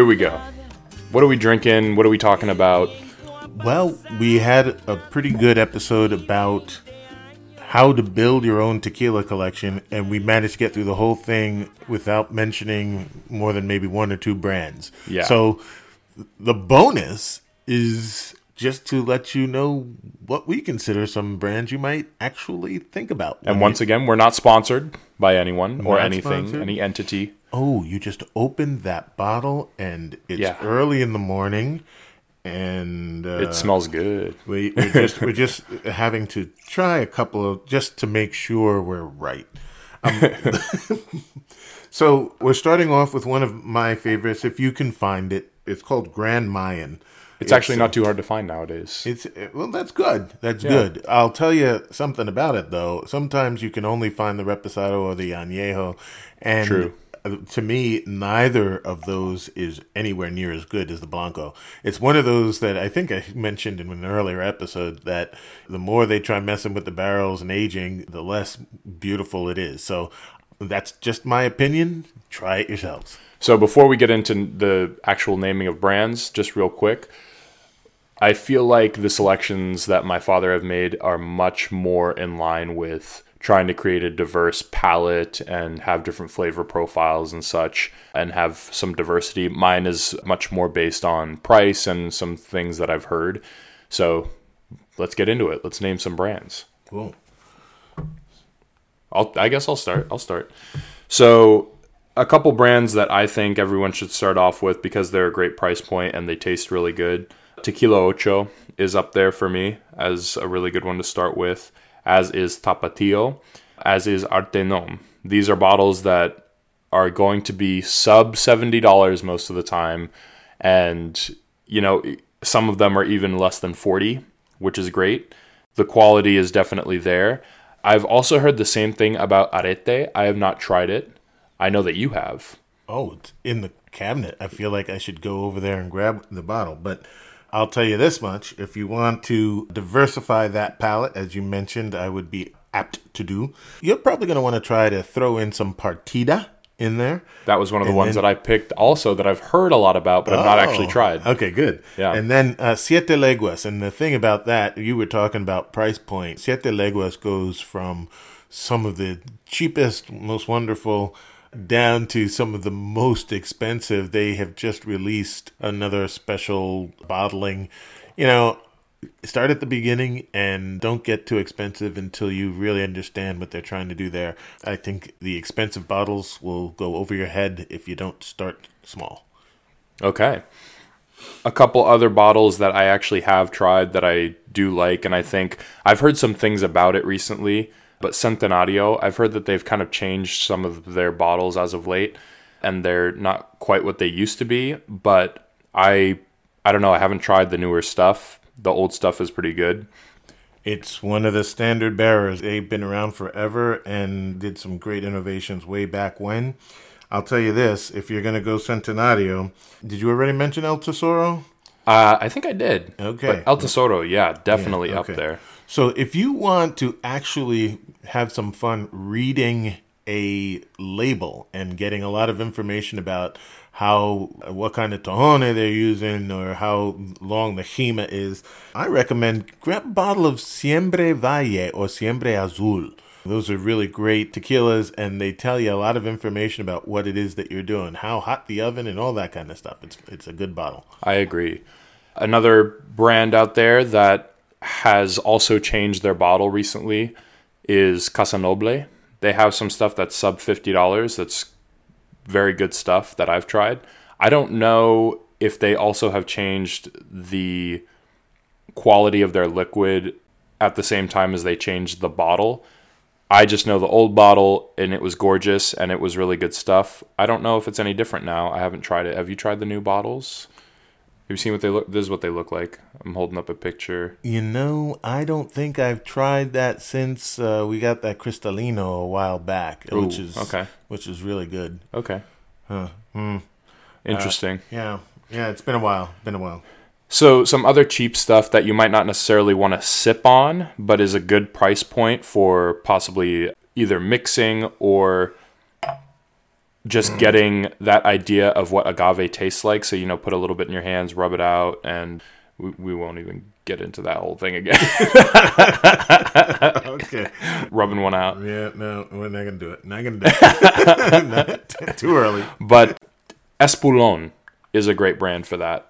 here we go. What are we drinking? What are we talking about? Well, we had a pretty good episode about how to build your own tequila collection, and we managed to get through the whole thing without mentioning more than maybe one or two brands. Yeah. So the bonus is just to let you know what we consider some brands you might actually think about. And once you- again, we're not sponsored by anyone or Not anything, sponsored? any entity. Oh, you just opened that bottle, and it's Yeah. early in the morning, and uh, It smells good. We, we're just we're just having to try a couple of just to make sure we're right. Um, so we're starting off with one of my favorites. If you can find it, it's called Grand Mayan. It's actually not too hard to find nowadays. It's well, that's good. That's Yeah. good. I'll tell you something about it though. Sometimes you can only find the reposado or the añejo, and True. To me, neither of those is anywhere near as good as the blanco. It's one of those that I think I mentioned in an earlier episode that the more they try messing with the barrels and aging, the less beautiful it is. So that's just my opinion. Try it yourselves. So before we get into the actual naming of brands, just real quick, I feel like the selections that my father have made are much more in line with trying to create a diverse palette and have different flavor profiles and such and have some diversity. Mine is much more based on price and some things that I've heard. So let's get into it. Let's name some brands. Cool. I'll, I guess I'll start. I'll start. So, a couple brands that I think everyone should start off with because they're a great price point and they taste really good. Tequila Ocho is up there for me as a really good one to start with, as is Tapatio, as is Artenom. These are bottles that are going to be sub $70 most of the time. And, you know, some of them are even less than 40, which is great. The quality is definitely there. I've also heard the same thing about Arette. I have not tried it. I know that you have. Oh, it's in the cabinet. I feel like I should go over there and grab the bottle. But I'll tell you this much if you want to diversify that palette, as you mentioned, I would be apt to do. You're probably going to want to try to throw in some Partida in there. That was one of the And ones then- that I picked also that I've heard a lot about, but I've not actually Oh, tried. Okay, good. Yeah. And then uh, Siete Leguas. And the thing about that, you were talking about price point. Siete Leguas goes from some of the cheapest, most wonderful, down to some of the most expensive. They have just released another special bottling. You know, start at the beginning and don't get too expensive until you really understand what they're trying to do there. I think the expensive bottles will go over your head if you don't start small. Okay. A couple other bottles that I actually have tried that I do like, and I think I've heard some things about it recently. But Centenario, I've heard that they've kind of changed some of their bottles as of late, and they're not quite what they used to be. But I, I don't know. I haven't tried the newer stuff. The old stuff is pretty good. It's one of the standard bearers. They've been around forever and did some great innovations way back when. I'll tell you this: if you're going to go Centenario, did you already mention El Tesoro? Uh, I think I did. Okay. But El Tesoro, yeah, definitely Yeah, up there. So if you want to actually have some fun reading a label and getting a lot of information about how what kind of tahona they're using or how long the Hima is, I recommend grab a bottle of Siembra Valle or Siembra Azul. Those are really great tequilas, and they tell you a lot of information about what it is that you're doing, how hot the oven, and all that kind of stuff. It's it's a good bottle. I agree. Another brand out there that has also changed their bottle recently is Casa Noble. They have some stuff that's sub $50 that's very good stuff that I've tried. I don't know if they also have changed the quality of their liquid at the same time as they changed the bottle. I just know the old bottle and it was gorgeous and it was really good stuff. I don't know if it's any different now. I haven't tried it. Have you tried the new bottles? Have you seen what they look? This is what they look like. I'm holding up a picture. You know, I don't think I've tried that since uh, we got that Cristalino a while back, which is okay. which is really good. Okay, Huh. Hmm. interesting. Yeah, yeah, it's been a while. Been a while. So, some other cheap stuff that you might not necessarily want to sip on, but is a good price point for possibly either mixing or just getting that idea of what agave tastes like. So, you know, put a little bit in your hands, rub it out, and we, we won't even get into that whole thing again. okay. Rubbing one out. Yeah, no, we're not gonna do it. Not gonna do it. Not- too early. But Espolon is a great brand for that.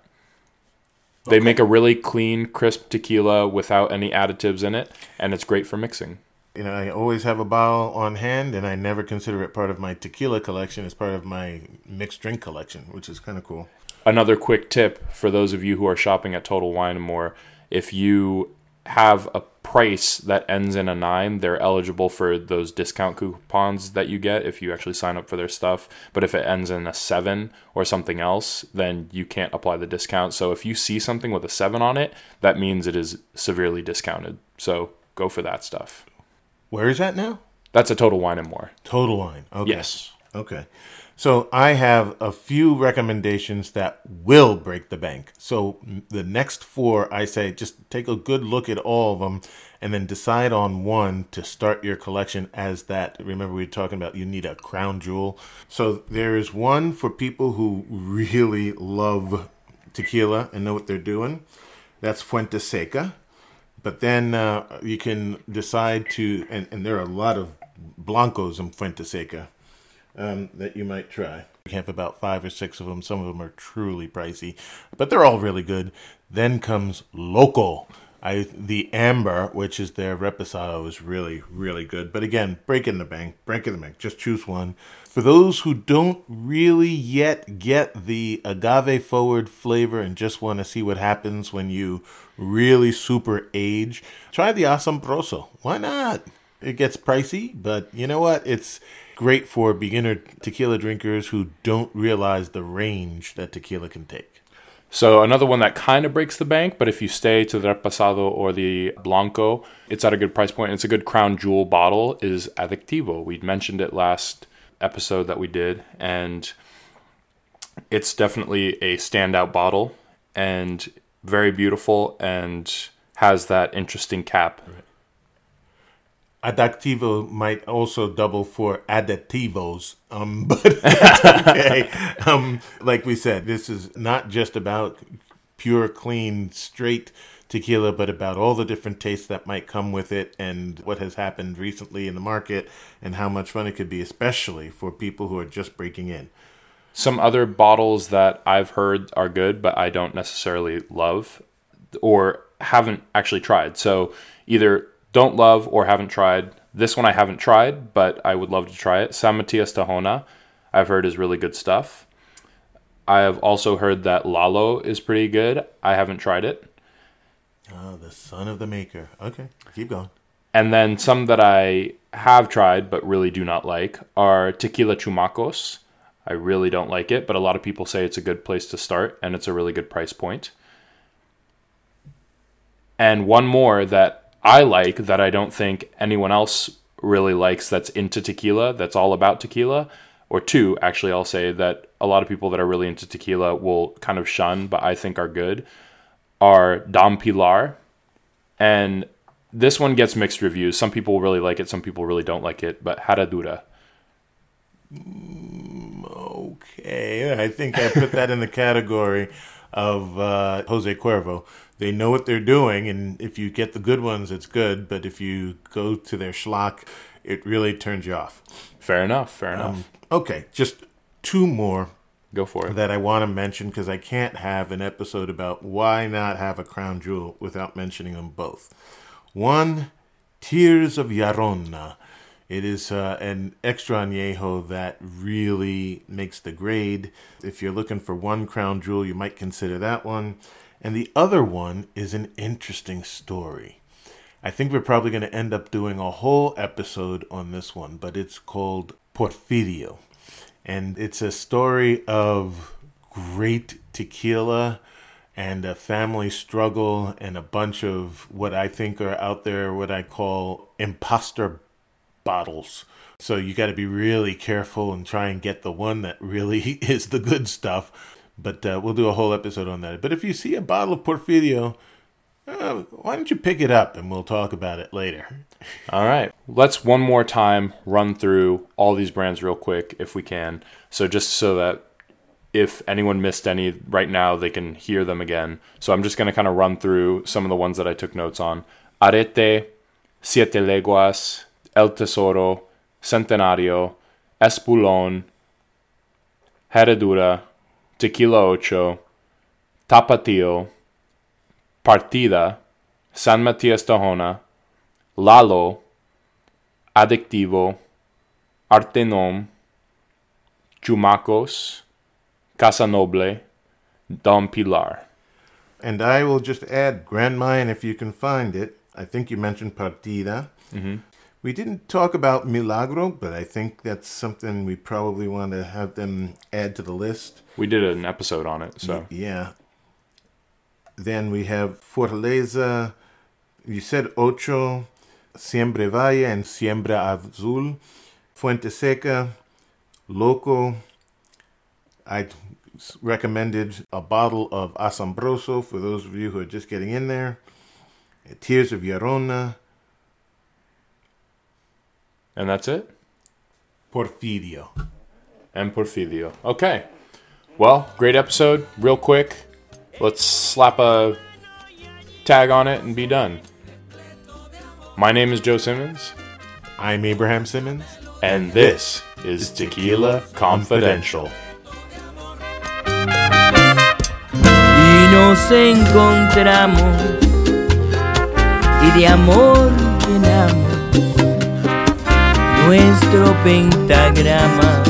They make a really clean, crisp tequila without any additives in it, and it's great for mixing. You know, I always have a bottle on hand, and I never consider it part of my tequila collection. It's part of my mixed drink collection, which is kind of cool. Another quick tip for those of you who are shopping at Total Wine and More if you have a price that ends in a nine, they're eligible for those discount coupons that you get if you actually sign up for their stuff. But if it ends in a seven or something else, then you can't apply the discount. So if you see something with a seven on it, that means it is severely discounted. So go for that stuff. Where is that now? That's a Total Wine and More. Total Wine. Okay. Yes. Okay. So I have a few recommendations that will break the bank. So the next four, I say just take a good look at all of them and then decide on one to start your collection as that. Remember, we were talking about you need a crown jewel. So there is one for people who really love tequila and know what they're doing. That's Fuente Seca. But then uh, you can decide to, and, and there are a lot of blancos in Fuente Seca um, that you might try. We have about five or six of them. Some of them are truly pricey, but they're all really good. Then comes Loco. I the amber, which is their reposado, is really really good. But again, break in the bank, break in the bank. Just choose one. For those who don't really yet get the agave forward flavor and just want to see what happens when you really super age, try the Asombroso. Why not? It gets pricey, but you know what? It's great for beginner tequila drinkers who don't realize the range that tequila can take. So another one that kind of breaks the bank, but if you stay to the Reposado or the Blanco, it's at a good price point. It's a good crown jewel bottle. Is Adictivo. We mentioned it last episode that we did, and it's definitely a standout bottle and very beautiful and has that interesting cap. Adactivo might also double for additivos, um, but okay. um, like we said, this is not just about pure, clean, straight tequila, but about all the different tastes that might come with it and what has happened recently in the market and how much fun it could be, especially for people who are just breaking in. Some other bottles that I've heard are good, but I don't necessarily love or haven't actually tried. So either don't love or haven't tried. This one I haven't tried, but I would love to try it. San Matias Tahona, I've heard is really good stuff. I have also heard that Lalo is pretty good. I haven't tried it. Oh, the son of the maker. Okay, keep going. And then some that I have tried but really do not like are Tequila Chamucos. I really don't like it, but a lot of people say it's a good place to start and it's a really good price point. And one more that I like that I don't think anyone else really likes that's into tequila, that's all about tequila, or two, actually, I'll say that a lot of people that are really into tequila will kind of shun, but I think are good, are Don Pilar. And this one gets mixed reviews. Some people really like it, some people really don't like it, but Herradura. Mm, okay, I think I put that in the category of uh, Jose Cuervo. They know what they're doing, and if you get the good ones, it's good. But if you go to their schlock, it really turns you off. Fair enough, fair enough. Um, okay, just two more Go for it. that I want to mention because I can't have an episode about why not have a crown jewel without mentioning them both. One, Tears of Llorona. It is uh, an extra añejo that really makes the grade. If you're looking for one crown jewel, you might consider that one. And the other one is an interesting story. I think we're probably going to end up doing a whole episode on this one, but it's called Porfirio. And it's a story of great tequila and a family struggle and a bunch of what I think are out there, what I call imposter bottles. So you got to be really careful and try and get the one that really is the good stuff. But uh, we'll do a whole episode on that. But if you see a bottle of Porfirio, Uh, why don't you pick it up and we'll talk about it later? All right. Let's one more time run through all these brands real quick if we can. So just so that if anyone missed any right now, they can hear them again. So I'm just going to kind of run through some of the ones that I took notes on. Arette, Siete Leguas, El Tesoro, Centenario, Espolon, Herradura, Tequila Ocho, Tapatio, Partida, San Matias Tahona, Lalo, Adictivo, Artenom, Chamucos, Casanoble, Don Pilar. And I will just add Grand Mayan if you can find it. I think you mentioned Partida. Mm-hmm. We didn't talk about Milagro, but I think that's something we probably want to have them add to the list. We did an episode on it, so. Yeah. Then we have Fortaleza. You said Ocho, Siembra Valle, and Siembra Azul. Fuente Seca, Loco. I recommended a bottle of Asombroso for those of you who are just getting in there. Tears of Llorona. And that's it? Porfirio. And Porfirio. Okay. Well, great episode. Real quick, let's slap a tag on it and be done. My name is Joe Simmons. I'm Abraham Simmons. And this is Tequila Confidential. y nos encontramos y de amor llenamos nuestro pentagrama